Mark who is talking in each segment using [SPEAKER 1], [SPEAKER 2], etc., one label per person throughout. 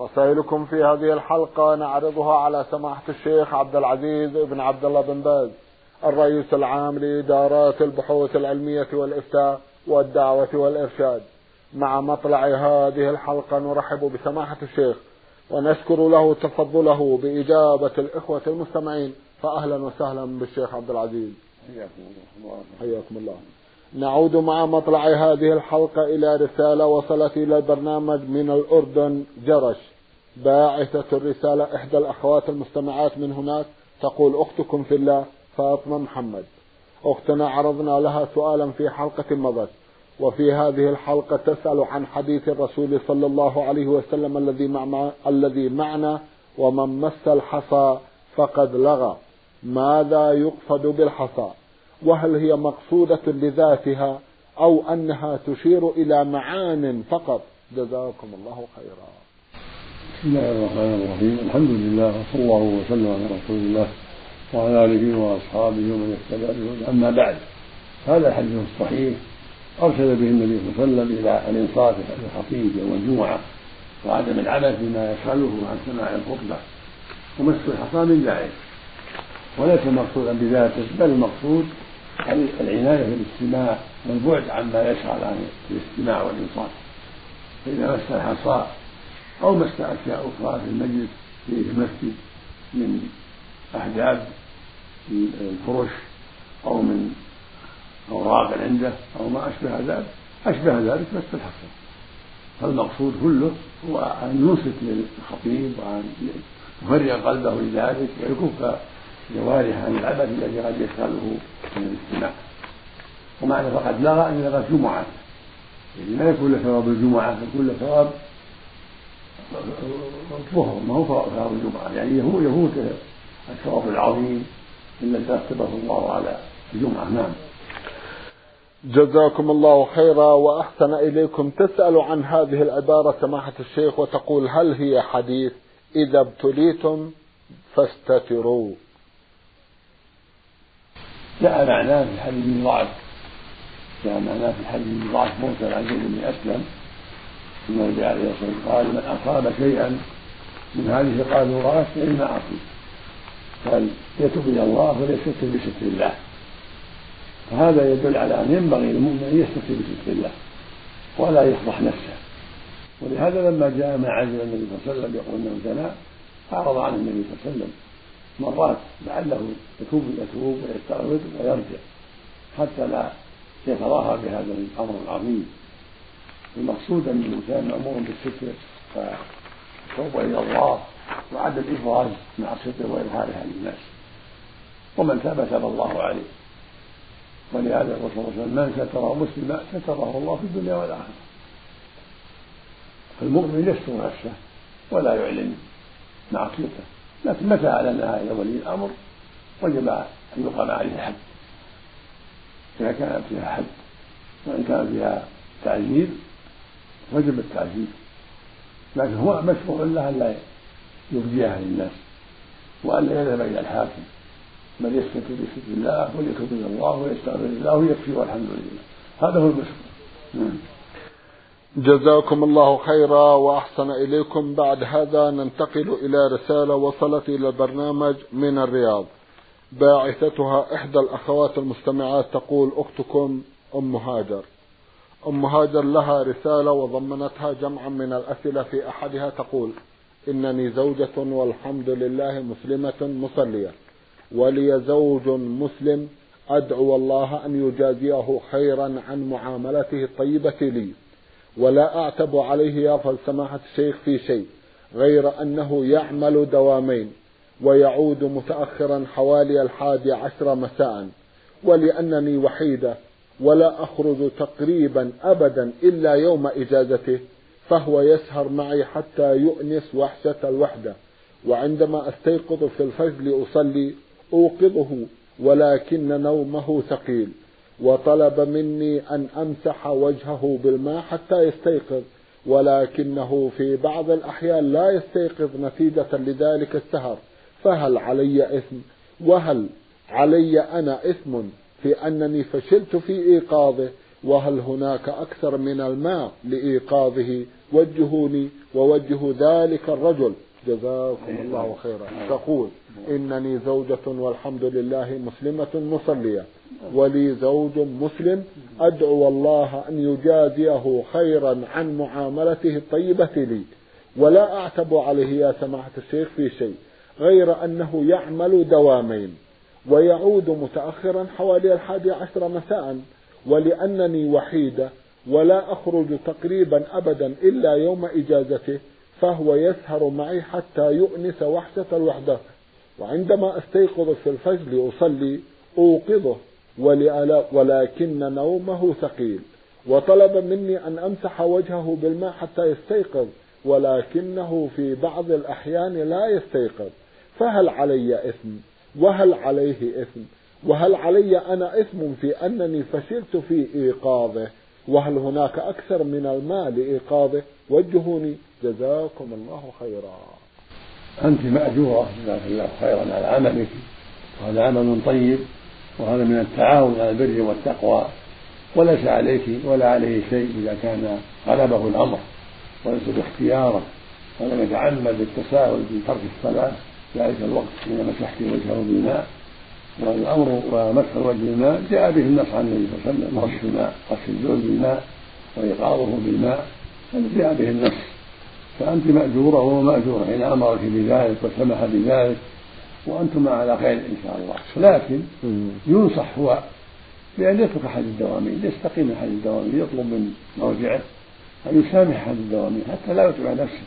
[SPEAKER 1] رسائلكم في هذه الحلقة نعرضها على سماحة الشيخ عبد العزيز بن عبد الله بن باز الرئيس العام لإدارات البحوث العلمية والإفتاء والدعوة والإرشاد. مع مطلع هذه الحلقة نرحب بسماحة الشيخ ونشكر له تفضله بإجابة الإخوة المستمعين فأهلا وسهلا بالشيخ عبد العزيز.
[SPEAKER 2] حياكم الله.
[SPEAKER 1] حياكم الله. نعود مع مطلع هذه الحلقة إلى رسالة وصلت إلى البرنامج من الأردن جرش. باعثة الرسالة إحدى الأخوات المستمعات من هناك تقول أختكم في الله فاطمة محمد. أختنا عرضنا لها سؤالا في حلقة مضت وفي هذه الحلقة تسأل عن حديث الرسول صلى الله عليه وسلم الذي مع الذي معنا ومن مس الحصى فقد لغى ماذا يقصد بالحصى؟ وهل هي مقصودة لذاتها أو أنها تشير إلى معان فقط؟ جزاكم الله خيرا.
[SPEAKER 2] بسم الله الرحمن الرحيم. الحمد لله وصلى الله وسلم على رسول الله وعلى آله وأصحابه ومن اهتدى به أما بعد هذا الحديث الصحيح أرشد به النبي صلى الله عليه وسلم إلى الإنصاف الخطيب يوم الجمعة وعدم العبث بما يشغله عن سماع الخطبة ومس الحصى من ذلك. وليس مقصودا بذاته بل المقصود العناية بالاستماع والبعد عما يشغل عن الاستماع والإنصات. فإذا مس الحصى أو مس أشياء أخرى في المجلس في المسجد من أحجاب الفرش أو من أوراق عنده أو ما أشبه ذلك. أشبه ذلك مس الحصى فالمقصود كله هو أن ينصت للخطيب وأن يفرغ قلبه لذلك ويكف جوارح عن العبث الذي قد يشغله من الاستماع. ومعنى فقد لغى أن لغى جمعة. يعني ما يكون له ثواب الجمعة يكون له ثواب الظهر ما هو ثواب الجمعة. يعني يفوت الثواب العظيم الذي رتبه الله على الجمعة. نعم.
[SPEAKER 1] جزاكم الله خيرا وأحسن إليكم. تسأل عن هذه العبارة سماحة الشيخ وتقول هل هي حديث إذا ابتليتم فاستتروا.
[SPEAKER 2] جاء معناه في حديث بن ضعف جاء معناه في حديث بن ضعف موسى زيد بن أسلم. أن النبي عليه الصلاة والسلام قال من أصاب شيئا من هذه القاذورات أصيب قال يتوب إلى الله وليستتر بستر الله. فهذا يدل على أن ينبغي للمؤمن أن يستتر بستر الله ولا يفضح نفسه. ولهذا لما جاء ما عزل النبي صلى الله عليه وسلم يقول إنه زنا أعرض عنه النبي صلى الله عليه وسلم مرات لعله يتوب يتوب ويستغفر ويرجع حتى لا يتظاهر بهذا الأمر العظيم. المقصود أن الإنسان مامور بالستر فالتوبه إلى الله وعدم الافراج مع الستر واظهارها للناس ومن تاب تاب الله عليه. ولهذا الرسول صلى الله عليه وسلم من ستر مسلما ستره الله في الدنيا والآخرة. فالمؤمن يستر نفسه ولا يعلن معصيته. لكن متى اعلنها إلى ولي الأمر؟ وجب أن يقام عليه الحد إذا كانت فيها حد وإن كان فيها تعزير وجب التعزير لكن هو مشروع له أن لا يبديها للناس وأن لا يذهب إلى الحاكم. بل يستتر بستر الله وليتوب إلى الله ويستغفر الله ويكفي والحمد لله. هذا هو المشروع. نعم.
[SPEAKER 1] جزاكم الله خيرا وأحسن إليكم. بعد هذا ننتقل إلى رسالة وصلت إلى البرنامج من الرياض. باعثتها إحدى الأخوات المستمعات تقول أختكم أم هاجر. أم هاجر لها رسالة وضمنتها جمعا من الأسئلة في أحدها تقول إنني زوجة والحمد لله مسلمة مصلية ولي زوج مسلم أدعو الله أن يجازيه خيرا عن معاملته الطيبة لي ولا أعتب عليه يا فالسماحة الشيخ في شيء غير أنه يعمل دوامين ويعود متأخرا حوالي الحادي عشر مساء ولأنني وحيدة ولا أخرج تقريبا أبدا إلا يوم إجازته فهو يسهر معي حتى يؤنس وحشة الوحدة. وعندما أستيقظ في الفجر لأصلي أوقظه ولكن نومه ثقيل. وطلب مني أن أمسح وجهه بالماء حتى يستيقظ ولكنه في بعض الأحيان لا يستيقظ نتيجة لذلك السهر. فهل علي إثم؟ وهل علي أنا إثم؟ في أنني فشلت في إيقاظه وهل هناك أكثر من الماء لإيقاظه؟ وجهوني ووجه ذلك الرجل. جزاكم الله خيرا. تقول إنني زوجة والحمد لله مسلمة مصلية. ولي زوج مسلم أدعو الله أن يجازيه خيرا عن معاملته الطيبة لي. ولا أعتب عليه يا سماحة الشيخ في شيء غير أنه يعمل دوامين. ويعود متأخرا حوالي الحادي عشر مساء ولأنني وحيدة ولا أخرج تقريبا أبدا إلا يوم إجازته فهو يسهر معي حتى يؤنس وحشة الوحدة. وعندما أستيقظ في الفجر لأصلي أوقظه ولكن نومه ثقيل. وطلب مني أن أمسح وجهه بالماء حتى يستيقظ ولكنه في بعض الأحيان لا يستيقظ. فهل علي إثم؟ وهل عليه إثم؟ وهل علي أنا إثم في أنني فشلت في إيقاظه؟ وهل هناك أكثر من الماء لإيقاظه؟ وجهوني. جزاكم الله خيرا.
[SPEAKER 2] أنت مأجورة جزاك الله خيرا على عملك. وهذا عمل طيب وهذا من التعاون على البر والتقوى. وليس عليك ولا عليه شيء إذا كان غلبه الأمر. وليس باختياره. ولم يتعمد التساهل في ترك الصلاة. ذلك الوقت حين مسحت وجهه بالماء والأمر ومسح الوجه بالماء جاء به النص عن النبي صلى الله عليه وسلم غسل الماء غسل بالماء وإيقاظه بالماء جاء به النص. فأنت مأجورة وهو مأجور حين أمرك بذلك وسمح بذلك وأنتما على خير إن شاء الله. لكن ينصح هو بأن يترك أحد الدوامين يستقيم أحد الدوامين يطلب من مرجعه أن يسامح أحد الدوامين حتى لا يتبع نفسه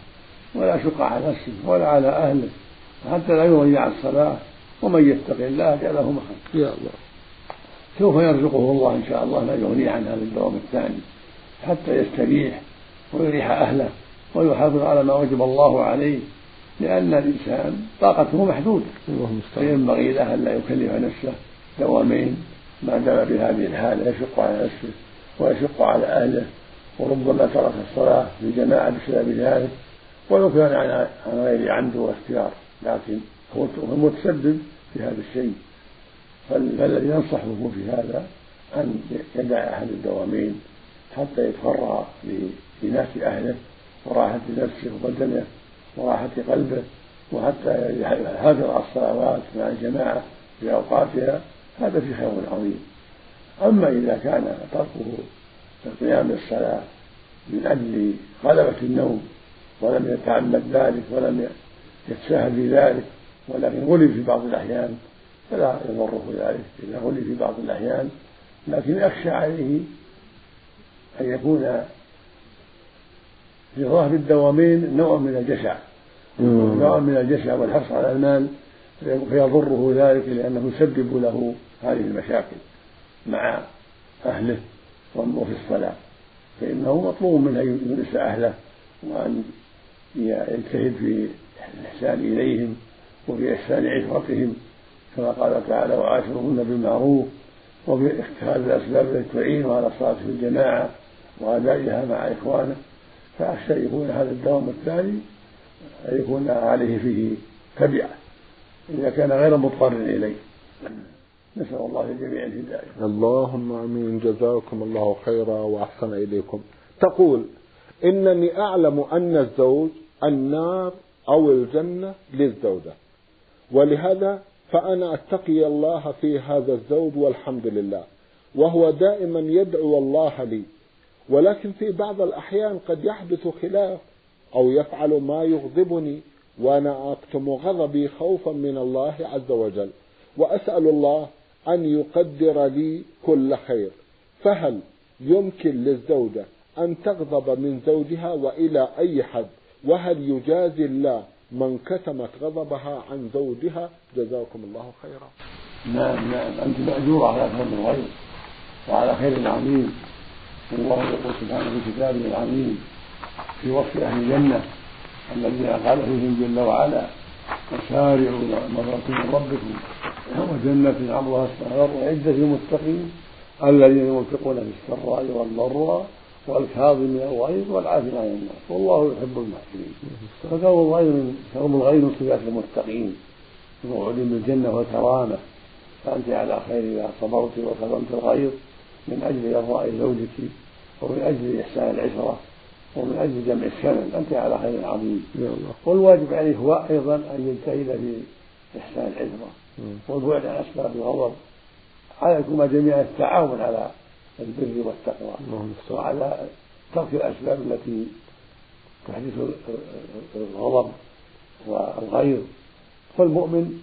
[SPEAKER 2] ولا يشق على نفسه ولا على أهله. حتى لا يضيع الصلاة ومن يتق الله جعله مخرج
[SPEAKER 1] يا الله.
[SPEAKER 2] سوف يرزقه الله إن شاء الله ما يغني عن هذا الدوام الثاني حتى يستريح ويريح أهله ويحافظ على ما وجب الله عليه لأن الإنسان طاقته محدودة. فينبغي له أن لا يكلف نفسه دوامين ما دام بهذه الحالة يشق على نفسه ويشق على أهله وربما ترك الصلاة في الجماعة بسبب ذلك ولو كان عن غير عمد واختيار. لكن هو المتسبب في هذا الشيء. فالذي ينصحه في هذا أن يدع أحد الدوامين حتى يتفرغ لإناث أهله وراحة نفسه وبدنه وراحة قلبه وحتى يحافظ على الصلوات مع الجماعة في أوقاتها. هذا في خير عظيم. أما إذا كان تركه القيام بالصلاة من أجل غلبة النوم ولم يتعمد ذلك ولم يتساهل في ذلك ولكن غلب في بعض الأحيان فلا يضره ذلك إذا غلب في بعض الأحيان لكن أخشى عليه أن يكون في ظاهر الدوامين نوع من الجشع. نوع من الجشع والحرص على المال فيضره ذلك لأنه يسبب له هذه المشاكل مع أهله وفي الصلاة. فإنه مطلوب منه أن يونس أهله وأن يجتهد في الإحسان إليهم وفي إحسان عشرتهم كما قال تعالى وعاشرهن بالمعروف وفي اتخاذ الأسباب التي تعين على الصلاة في الجماعة وأدائها مع إخوانه فأخشى أن يكون هذا الدوام الثاني أن يكون عليه فيه تبعة إذا كان غير مضطر إليه. نسأل الله للجميع الهداية.
[SPEAKER 1] اللهم آمين. جزاكم الله خيرا وأحسن إليكم. تقول إنني أعلم أن الزوج النار أو الجنة للزوجة. ولهذا فأنا أتقي الله في هذا الزوج والحمد لله. وهو دائما يدعو الله لي. ولكن في بعض الأحيان قد يحدث خلاف أو يفعل ما يغضبني وأنا أكتم غضبي خوفا من الله عز وجل. وأسأل الله أن يقدر لي كل خير. فهل يمكن للزوجة أن تغضب من زوجها وإلى أي حد؟ وهل يجازي الله من كتمت غضبها عن زوجها؟ جزاكم الله خيرا.
[SPEAKER 2] نعم نعم أنت مأجورة على خير الغيب وعلى خير عظيم والله يقول سبحانه في كتابه العظيم في وصف أهل الجنة الذين قال فيهم جل وعلا وسارعوا مرات من ربكم وجنة عرضها السماوات وعدة للمتقين الذين ينفقون في السراء والضراء. والكاظمين الغيظ والعافين عن الناس والله يحب المحسنين. فكون الغيظ من الغيظ من صفات المتقين. الموعود بالجنة والكرامة فأنت على خير إذا صبرت وكظمت الغيظ. من أجل إرضاء زوجك ومن أجل إحسان العشرة ومن أجل جمع السنن أنت على خير عظيم. والواجب عليه هو أيضا أن يجتهد في إحسان العشرة. والبعد عن أسباب الغضب. عليكما جميعا التعاون على البر والتقوى. وعلى ترك الأسباب التي تحدث الغضب والغيظ. فالمؤمن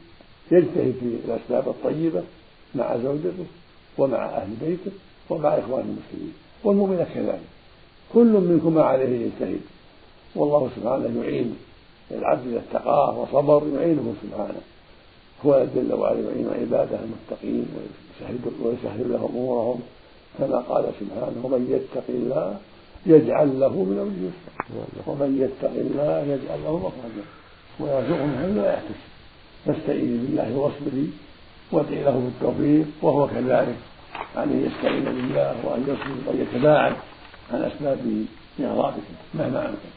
[SPEAKER 2] يجتهد في الأسباب الطيبة مع زوجته ومع أهل بيته ومع إخوان المسلمين. والمؤمن كذلك. كل منكما عليه يجتهد. والله سبحانه يعين العبد إذا اتقاه وصبر يعينه سبحانه. هو جل وعلا يعين عباده المتقين ويسهل لهم أمورهم. كما قال سبحانه ومن يتق الله يجعل له من امره يسرا ومن يتق الله يجعل له مخرجا ويرزقه من حيث لا يحتسب. فاستعيني بالله واصبري وادعي له بالتوفيق وهو كذلك عليه يستعين بالله وأن يصبر وأن يتباعد عن أسباب اغراضكم مهما أمكن.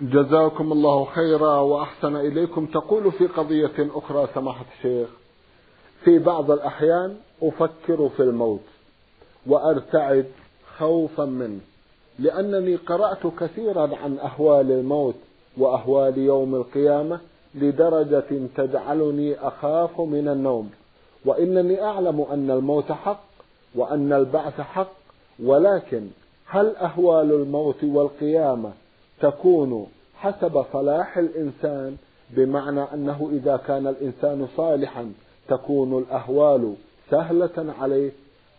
[SPEAKER 1] جزاكم الله خيرا وأحسن إليكم. تقول في قضية أخرى سماحة الشيخ في بعض الأحيان أفكر في الموت. وأرتعد خوفا منه لأنني قرأت كثيرا عن أهوال الموت وأهوال يوم القيامة لدرجة تجعلني أخاف من النوم. وإنني أعلم أن الموت حق وأن البعث حق ولكن هل أهوال الموت والقيامة تكون حسب صلاح الإنسان؟ بمعنى أنه إذا كان الإنسان صالحا تكون الأهوال سهلة عليه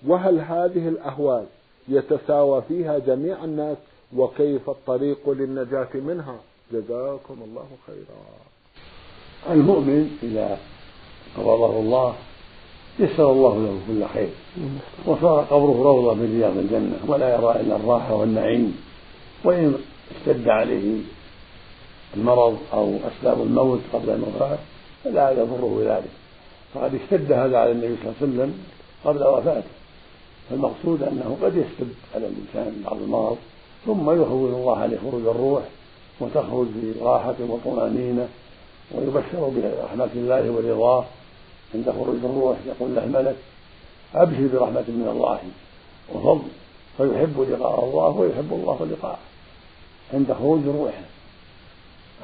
[SPEAKER 1] وهل هذه الأهوال يتساوى فيها جميع الناس؟ وكيف الطريق للنجاة منها؟ جزاكم الله خيرا.
[SPEAKER 2] المؤمن إذا قبضه الله يسر الله له كل خير. وصار قبره روضة من رياض الجنة ولا يرى إلا الراحة والنعيم. وإن اشتد عليه المرض أو أسباب الموت قبل الوفاة فلا يضره ذلك. فقد اشتد هذا على النبي صلى الله عليه وسلم قبل وفاته. فالمقصود أنه قد يشتد على الإنسان بعض المرض ثم يهون الله عليه خروج الروح وتخرج براحة وطمأنينة ويبشر برحمة الله ورضاه عند خروج الروح. يقول له الملك أبشر برحمة من الله وفضل فيحب لقاء الله ويحب الله لقاءه عند خروج روحه.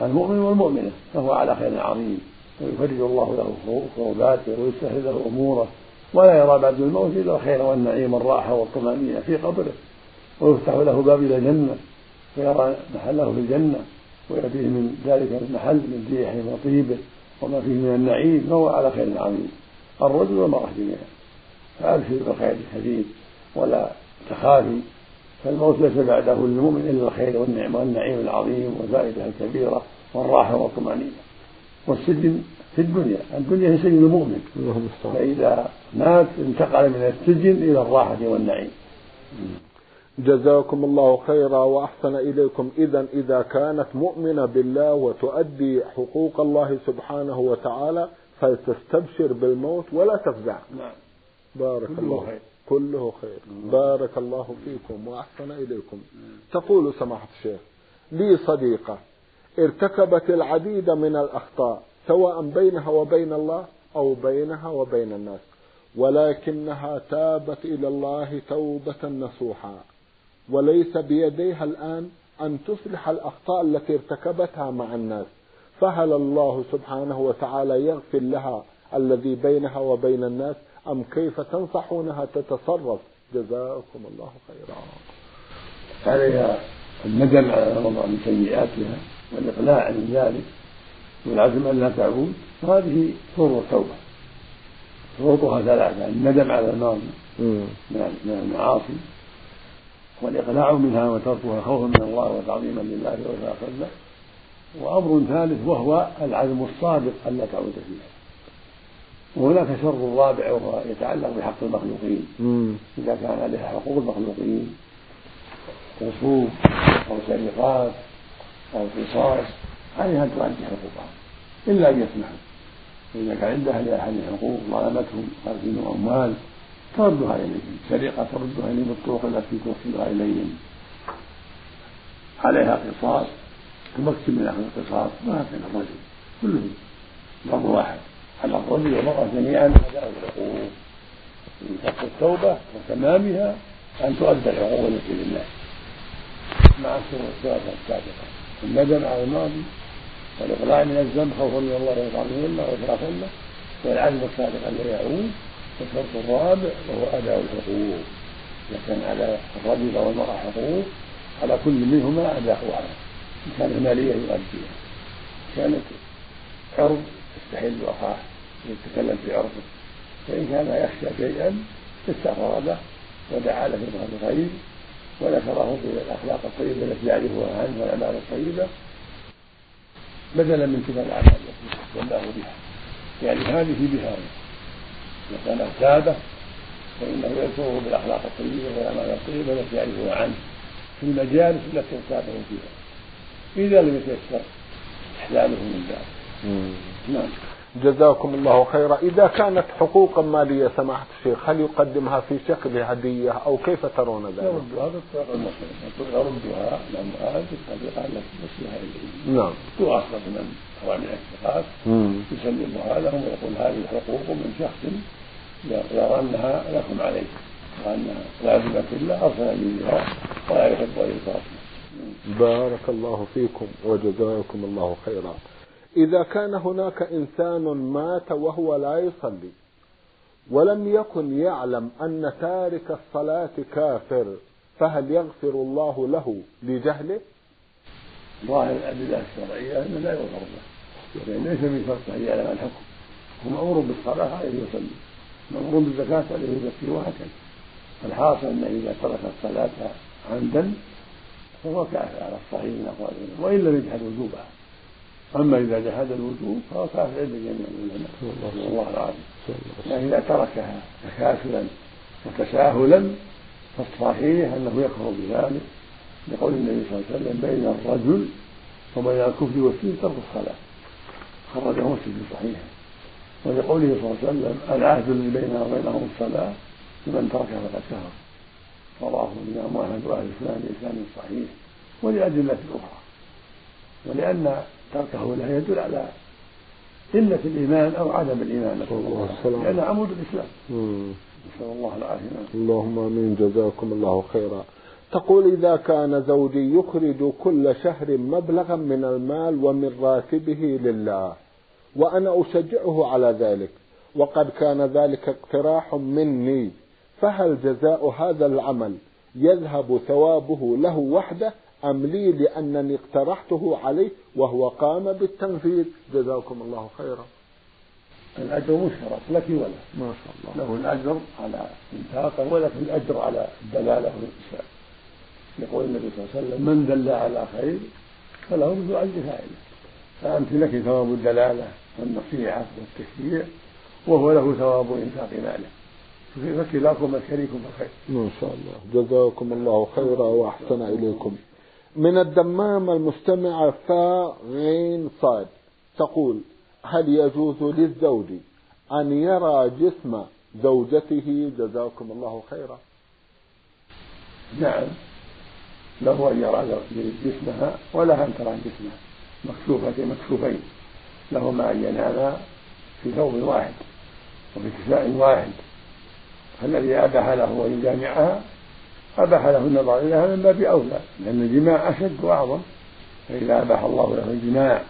[SPEAKER 2] المؤمن والمؤمنة فهو على خير عظيم ويفرج الله له كرباته ويسهل له أموره. ولا يرى بعد الموت إلا الخير والنعيم والراحة والطمأنينة في قبره. ويفتح له باب إلى الجنة فيرى محله في الجنة ويأتيه من ذلك المحل من ريحه وطيبه وما فيه من النعيم فهو على خير عظيم. الرجل والمرأة جميعا. فأبشر بالخير الكثير ولا تخافي فالموت ليس بعده للمؤمن إلا الخير والنعم والنعيم العظيم والفائدة الكبيرة والراحة والطمأنينة. والسجن في الدنيا. الدنيا هي سجن المؤمن. فإذا مات انتقل من السجن إلى الراحة والنعيم.
[SPEAKER 1] جزاكم الله خيرا وأحسن إليكم. اذا إذا كانت مؤمنة بالله وتؤدي حقوق الله سبحانه وتعالى فلتستبشر بالموت ولا تفزع.
[SPEAKER 2] نعم.
[SPEAKER 1] بارك الله خير. كله خير. بارك الله فيكم وأحسن إليكم. تقول سماحة الشيخ لي صديقة ارتكبت العديد من الأخطاء سواء بينها وبين الله أو بينها وبين الناس ولكنها تابت إلى الله توبة نصوحا. وليس بيديها الآن أن تصلح الأخطاء التي ارتكبتها مع الناس. فهل الله سبحانه وتعالى يغفر لها الذي بينها وبين الناس؟ أم كيف تنصحونها تتصرف؟ جزاكم الله خيرا.
[SPEAKER 2] عليها الندم على رمضان من سيئاتها والإقلاع عن ذلك والعزم أن لا تعود وهذه شروط التوبة. شروطها ثلاثة الندم على الماضي من المعاصي والإقلاع منها وتركها خوفا من الله وتعظيما لله وإخلاصا له وأمر ثالث وهو العزم الصادق ألا تعود فيها. وهناك شر رابع وهو يتعلق بحق المخلوقين. إذا كان عليها حقوق المخلوقين رسوم أو سرقات أو قصاص عليها أن تؤدي حقوقها. إلا أن يسمحوا وإذا كان عندها لأحد حقوق ظلمتهم خارجين أموال تردها إليهم. سرقة تردها إليهم بالطرق التي توصلها إليهم. عليها قصاص تمكن من أخذ القصاص. وهكذا الرجل. كلهم. ضرب واحد. على الرجل والمرأة جميعا أداء الحقوق من شرط التوبة وتمامها أن تؤدى الحقوق التي لله. مع الصورة السابقة. الندم على الماضي والإقلاع من الذنب خوفا من الله وإشرافا له والعزم الصادق أن يعود والشرط الرابع وهو أداء الحقوق. إذا كان على الرجل والمرأة حقوق على كل منهما أداؤها إن كانت مالية يؤديها كانت عرض يستحل أخاه يتكلم في عرضه. فإن كان يخشى شيئا استغفر له ودعا له بظهر الخير وذكره في الأخلاق الطيبة التي يعرفها عنه والأعمال الطيبة بدلا من تلك الأعمال التي والله بها. يعني هذه بهذا إذا كان اغتابه فإنه يذكره بالأخلاق الطيبة والأعمال الطيبة التي يعرفها عنه في المجالس التي اغتابه فيها. إذا لم يتيسر إحلاله من ذلك
[SPEAKER 1] نعم. جزاكم الله خيرا. إذا كانت حقوقا مالية سماحة الشيخ هل يقدمها في شكل هدية أو كيف ترون ذلك؟
[SPEAKER 2] المصرية يردها الأموال بالطريقة التي تصلها إليه
[SPEAKER 1] نعم.
[SPEAKER 2] تؤخذ من أوامر الاتخاذ يسلمها لهم ويقول هذه حقوق من شخص يرى أنها لكم عليه وأنها لازمة الله أرسل لي ولا يحب أن
[SPEAKER 1] بارك الله فيكم وجزاكم الله خيرا. إذا كان هناك إنسان مات وهو لا يصلي ولم يكن يعلم أن تارك الصلاة كافر فهل يغفر الله له لجهله؟
[SPEAKER 2] ظاهر الأدلة الشرعية أنه لا يغفر له. لأن ليس من شرط أن يعلم الحكم. هو مأمور بالصلاة عليه يصلي مأمور بالزكاة عليه يزكي وهكذا. الحاصل أنه إذا ترك الصلاة عمدا فهو كافر على الصحيح من أقوال وإن لم يجحد وجوبها. أما إذا جحد الوجوب فهو كافر عند جميع العلماء. نسأل الله العافية لكن إذا تركها تكاسلا وتساهلا فالصحيح أنه يكفر بذلك لقول النبي صلى الله عليه وسلم بين الرجل وبين الكفر والشرك ترك الصلاة. خرجه مسلم في صحيحه. ولقوله صلى الله عليه وسلم العهد الذي بيننا وبينهم الصلاة لمن تركها فقد كفر. رواه الإمام أحمد وأهل الإسلام بإسلام صحيح ولأدلة أخرى. ولأن تركه لا يدل على قلة الإيمان أو عدم الإيمان نسأل الله السلامة لأنه عمود الإسلام. نسأل الله العافية.
[SPEAKER 1] اللهم آمين. جزاكم الله خيرا. تقول إذا كان زوجي يخرج كل شهر مبلغا من المال ومن راتبه لله وأنا أشجعه على ذلك وقد كان ذلك اقتراح مني فهل جزاء هذا العمل يذهب ثوابه له وحده؟ أم لي لأنني اقترحته عليه وهو قام بالتنفيذ. جزاكم الله خيرا.
[SPEAKER 2] الأجر مشترك لك وله
[SPEAKER 1] ما شاء الله.
[SPEAKER 2] له الأجر على إنفاقه ولك الأجر على الدلالة والإرسال يقول النبي صلى الله عليه وسلم من دل على خير فله مثل أجر فاعله فأنت لك ثواب الدلالة والنصيحة والتشجيع وهو له ثواب إنفاق ماله. فكلاكما شريك في الخير.
[SPEAKER 1] ما شاء الله، جزاكم الله خيرا وأحسن إليكم. من الدمام المستمعة فا غين صاد. تقول هل يجوز للزوج أن يرى جسم زوجته؟ جزاكم الله خيرا.
[SPEAKER 2] نعم. له أن يرى جسمها ولها أن ترى جسمها. مكشوفة مكشوفين. لهما أن يناما في ثوب واحد وفي كساء واحد. فالذي أباح له أن يجامعها أباح له النظر إليها من باب أولى لأن الجماع أشد وأعظم. فإذا أباح الله له الجماع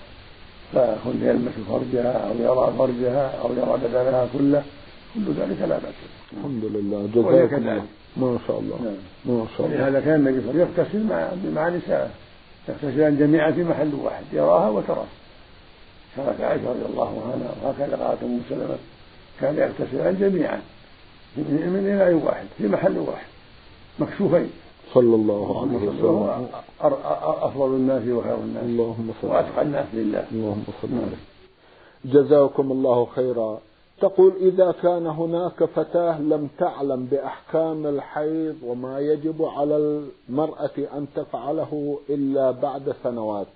[SPEAKER 2] فكن يلمس فرجها أو يرى فرجها أو يرى بدنها كله كل ذلك لا بأس
[SPEAKER 1] الحمد لله. جزاكم الله. ما شاء الله. نعم. ما شاء الله.
[SPEAKER 2] ولهذا كان النبي صلى الله عليه وسلم يغتسل مع مع نسائه يغتسلان جميعا في محل واحد يراها وتراه كانت عائشة رضي الله عنها وهكذا قالت أم سلمة كان يغتسلان جميعا من اناء واحد في محل واحد. مكشوفين.
[SPEAKER 1] صلى الله عليه وسلم.
[SPEAKER 2] أفضل الناس وخير الناس.
[SPEAKER 1] اللهم صل
[SPEAKER 2] وأتقى الناس لله.
[SPEAKER 1] اللهم صل عليه جزاكم الله خيرا. تقول إذا كان هناك فتاة لم تعلم بأحكام الحيض وما يجب على المرأة أن تفعله إلا بعد سنوات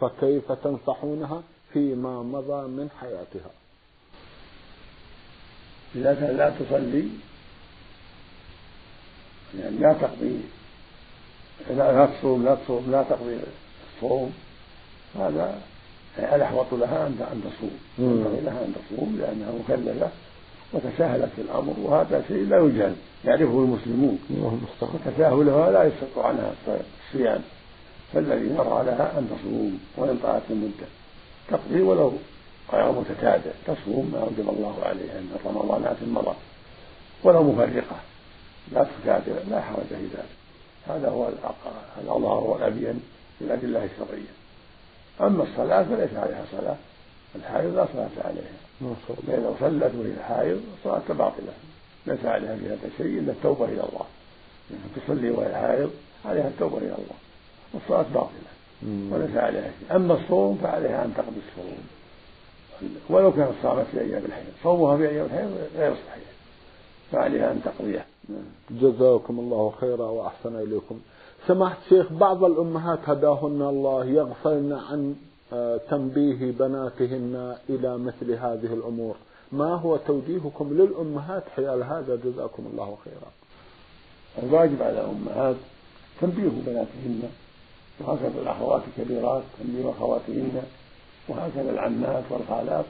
[SPEAKER 1] فكيف تنصحونها فيما مضى من حياتها؟
[SPEAKER 2] إذا كان لا تصلي يعني لا تقضي لا تصوم لا تصوم لا تقضي الصوم. هذا الأحوط لها أن أن تصوم ينبغي لها أن تصوم لأنها مكلفة وتساهلت في الأمر وهذا شيء لا يجهل يعرفه المسلمون. وتساهلها لا يسقط عنها الصيام. فالذي يرى لها أن تصوم وإن طالت المدة تقضي ولو غير متتابع تصوم ما أوجب الله عليها من رمضانات مضى ولو مفرقة. لا تتابع لا حرج في ذلك. هذا هو الأظهر والأبين بالأدلة الشرعية. أما الصلاة فليس عليها صلاة الحائض لا صلاة عليها. فإذا صلت وهي حائض صلاة باطلة ليس عليها في هذا شيء إلا التوبة إلى الله. يعني تصلي وهي حائض عليها التوبة إلى الله. والصلاة باطلة وليس عليها شيء. أما الصوم فعليها أن تقضي الصوم. ولو كانت صامت في أيام الحيض صومها في أيام الحيض غير صحيح. فعليها أن تقضيه
[SPEAKER 1] جزاكم الله خيرا وأحسن إليكم. سمحت شيخ بعض الأمهات هداهن الله يغفلن عن آه، تنبيه بناتهن إلى مثل هذه الأمور. ما هو توجيهكم للأمهات حيال هذا؟ جزاكم الله خيرا.
[SPEAKER 2] الواجب على الأمهات تنبيه بناتهن وهكذا الأخوات الكبيرات تنبيه أخواتهن وهكذا العمات والخالات.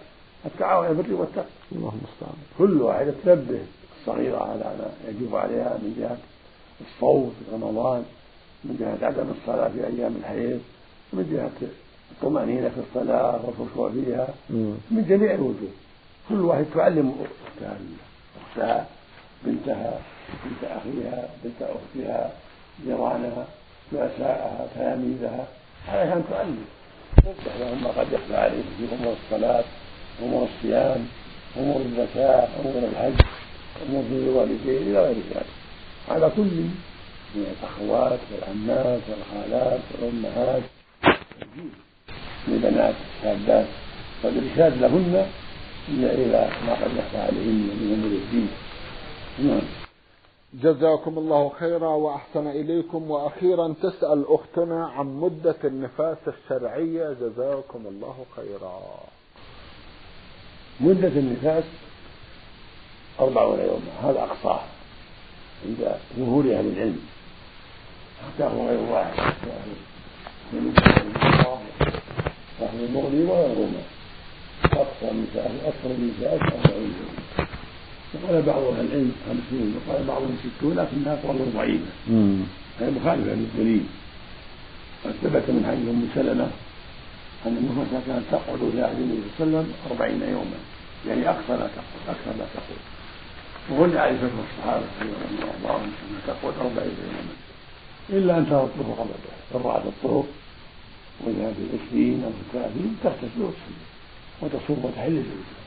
[SPEAKER 2] التعاون على البر والتقوى
[SPEAKER 1] الله المستعان
[SPEAKER 2] كل واحدة تنبه الصغيرة على ما يجب عليها من جهة الصوم في رمضان من جهة عدم الصلاة في أيام الحيض من جهة الطمأنينة في الصلاة والخشوع فيها. من جميع الوجوه. كل واحد تعلم أختها أختها بنتها بنت أخيها بنت أختها جيرانها رؤساءها تلاميذها. عليها أن تعلم. توضح لهم ما قد يخفى عليهم في أمور الصلاة أمور الصيام أمور الزكاة أمور الحج. أمور في الوالدين إلى غير ذلك. على كل من الأخوات والعمات والخالات والأمهات. لبنات الشابات. والإرشاد لهن إلى ما قد يخفى عليهن من أمور الدين. نعم.
[SPEAKER 1] جزاكم الله خيرا وأحسن إليكم. وأخيرا تسأل أختنا عن مدة النفاس الشرعية. جزاكم الله خيرا.
[SPEAKER 2] مدة النفاس أربعون يوما هذا أقصاه عند ظهور أهل العلم. حتى هو غير واحد. صاحب المغني وغيرهما أقصى النفاس أكثر النفاس أربعون يوما وقال بعض أهل العلم خمسون وقال بعضهم ستون لكنها قول ضعيفه هي مخالفة للدليل. قد ثبت من حديث أم سلمة أن النفوس كانت تقعد في عهد النبي صلى الله عليه وسلم أربعين يوما. يعني أقصى ما تقعد أكثر ما تقعد. وهن فتوى الصحابه رضي الله عنهم انها تقعد أربعين يوما الا ان ترى الطرق ذلك ان رات الطرق واذا في العشرين أو في الثلاثين تغتسل وتصلي وتصوم وتحل زوجها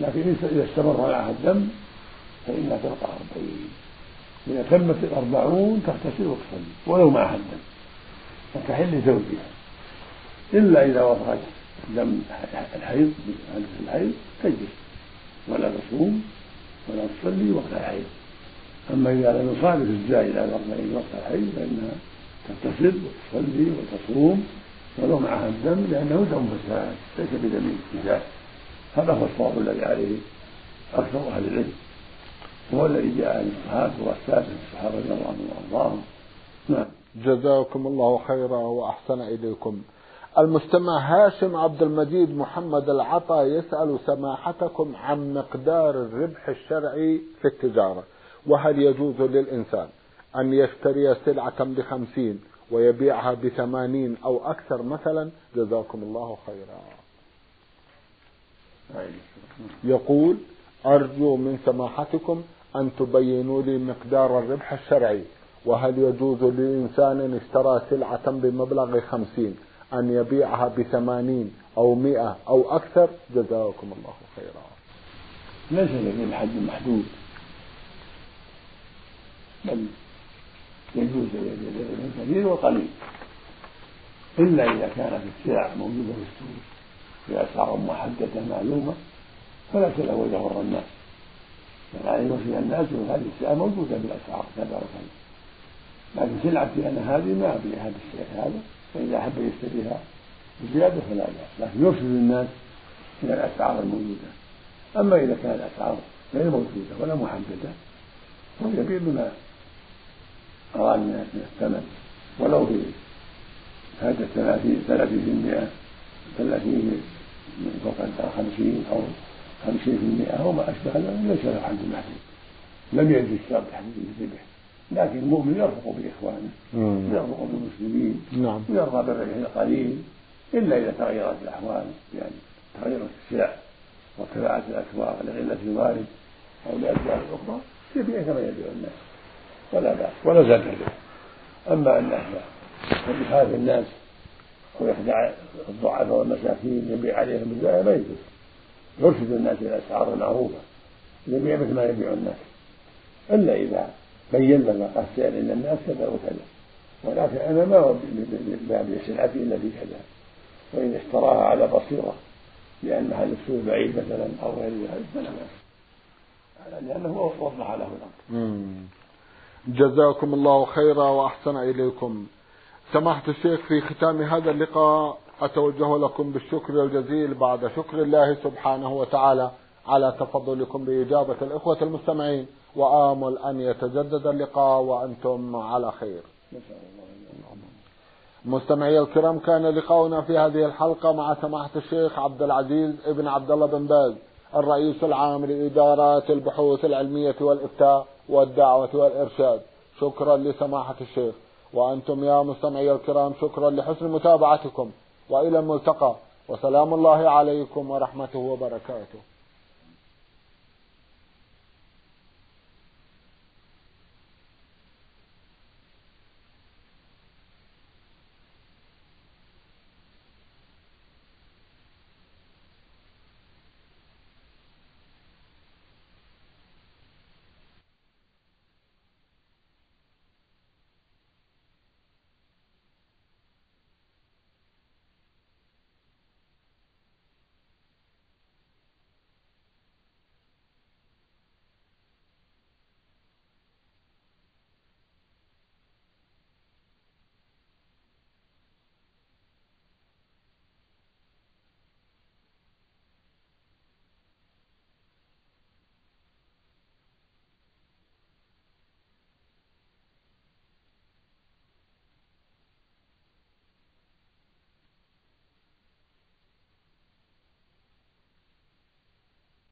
[SPEAKER 2] لكن إذا استمر معها الدم فإنها تبقى أربعين. إذا تمت الأربعون تغتسل وتصلي ولو معها الدم. وتحل زوجها إلا إذا وفرت دم الحيض الحيض تجلس. ولا تصوم ولا تصلي وقت الحيض أما إذا لم يصادف الزائد على الأربعين وقت الحيض فإنها تغتسل وتصلي وتصوم ولو معها الدم لأنه دم فساد ليس بدم نجاس هذا هو الصواب الذي عليه أكثر أهل العلم. هو الذي جاء عن الصحابة والسادة الصحابة رضي الله عنهم. وأرضاهم نعم.
[SPEAKER 1] جزاكم الله خيرا وأحسن إليكم. المستمع هاشم عبد المجيد محمد العطا يسأل سماحتكم عن مقدار الربح الشرعي في التجارة وهل يجوز للإنسان أن يشتري سلعة بخمسين ويبيعها بثمانين أو أكثر مثلا؟ جزاكم الله خيرا. يقول أرجو من سماحتكم أن تبينوا لي مقدار الربح الشرعي وهل يجوز لإنسان اشترى سلعة بمبلغ خمسين أن يبيعها بثمانين أو مئة أو أكثر. جزاكم الله خيرا.
[SPEAKER 2] ليس للحد محدود بل يجوز كثير وقليل إلا إذا كانت السلع موجودة في السوق بأسعار محددة معلومة فلا تزوج غر الناس. بل عليه وفي الناس هذه السلعة موجودة بالأسعار كذا وكذا لكن سلعتي أنا هذه ما أبيعها بالسعر هذا. فإذا أحب يشتريها الزيادة فلا بأس لكن يرشد الناس إلى الأسعار الموجودة. أما إذا كانت الأسعار غير موجودة ولا محددة فيبيع بما أراد من الثمن. ولو بهذا ثلاثين ثلاثين في المئة ثلاثين فوق خمسين أو خمسين في المئة أو ما أشبه ذلك ليس له حد محدود. لم يجد الشرط تحديد الربح لكن المؤمن يرفق بإخوانه ويرفق بالمسلمين
[SPEAKER 1] نعم.
[SPEAKER 2] ويرضى بالربح القليل إلا إذا تغيرت الأحوال يعني تغيرت السلع وارتفعت الأسواق لقلة الوارد أو لأسباب أخرى يبيع كما يبيع الناس. ولا بأس ولا زاد به. أما أن يخالف الناس أو يخدع الضعفاء والمساكين يبيع عليهم بالزايا ما يجوز. يرشد الناس إلى الأسعار المعروفة يبيع مثل ما يبيع الناس. إلا إذا بين لنا السعر عند الناس كذا وكذا. ولكن أنا ما ببيع سلعتي إلا في كذا. وإن اشتراها على بصيرة لأن محل بعيد مثلا أو غير ذلك فلا بأس. لأنه وضح له الأمر.
[SPEAKER 1] جزاكم الله خيرا وأحسن إليكم. سماحة الشيخ في ختام هذا اللقاء أتوجه لكم بالشكر الجزيل بعد شكر الله سبحانه وتعالى على تفضلكم بإجابة الإخوة المستمعين. وآمل أن يتجدد اللقاء وأنتم على خير. مستمعي الكرام كان لقاؤنا في هذه الحلقة مع سماحة الشيخ عبد العزيز ابن عبد الله بن باز الرئيس العام لإدارات البحوث العلمية والإفتاء والدعوة والإرشاد. شكرا لسماحة الشيخ. وأنتم يا مستمعي الكرام شكرا لحسن متابعتكم. وإلى الملتقى. وسلام الله عليكم ورحمته وبركاته.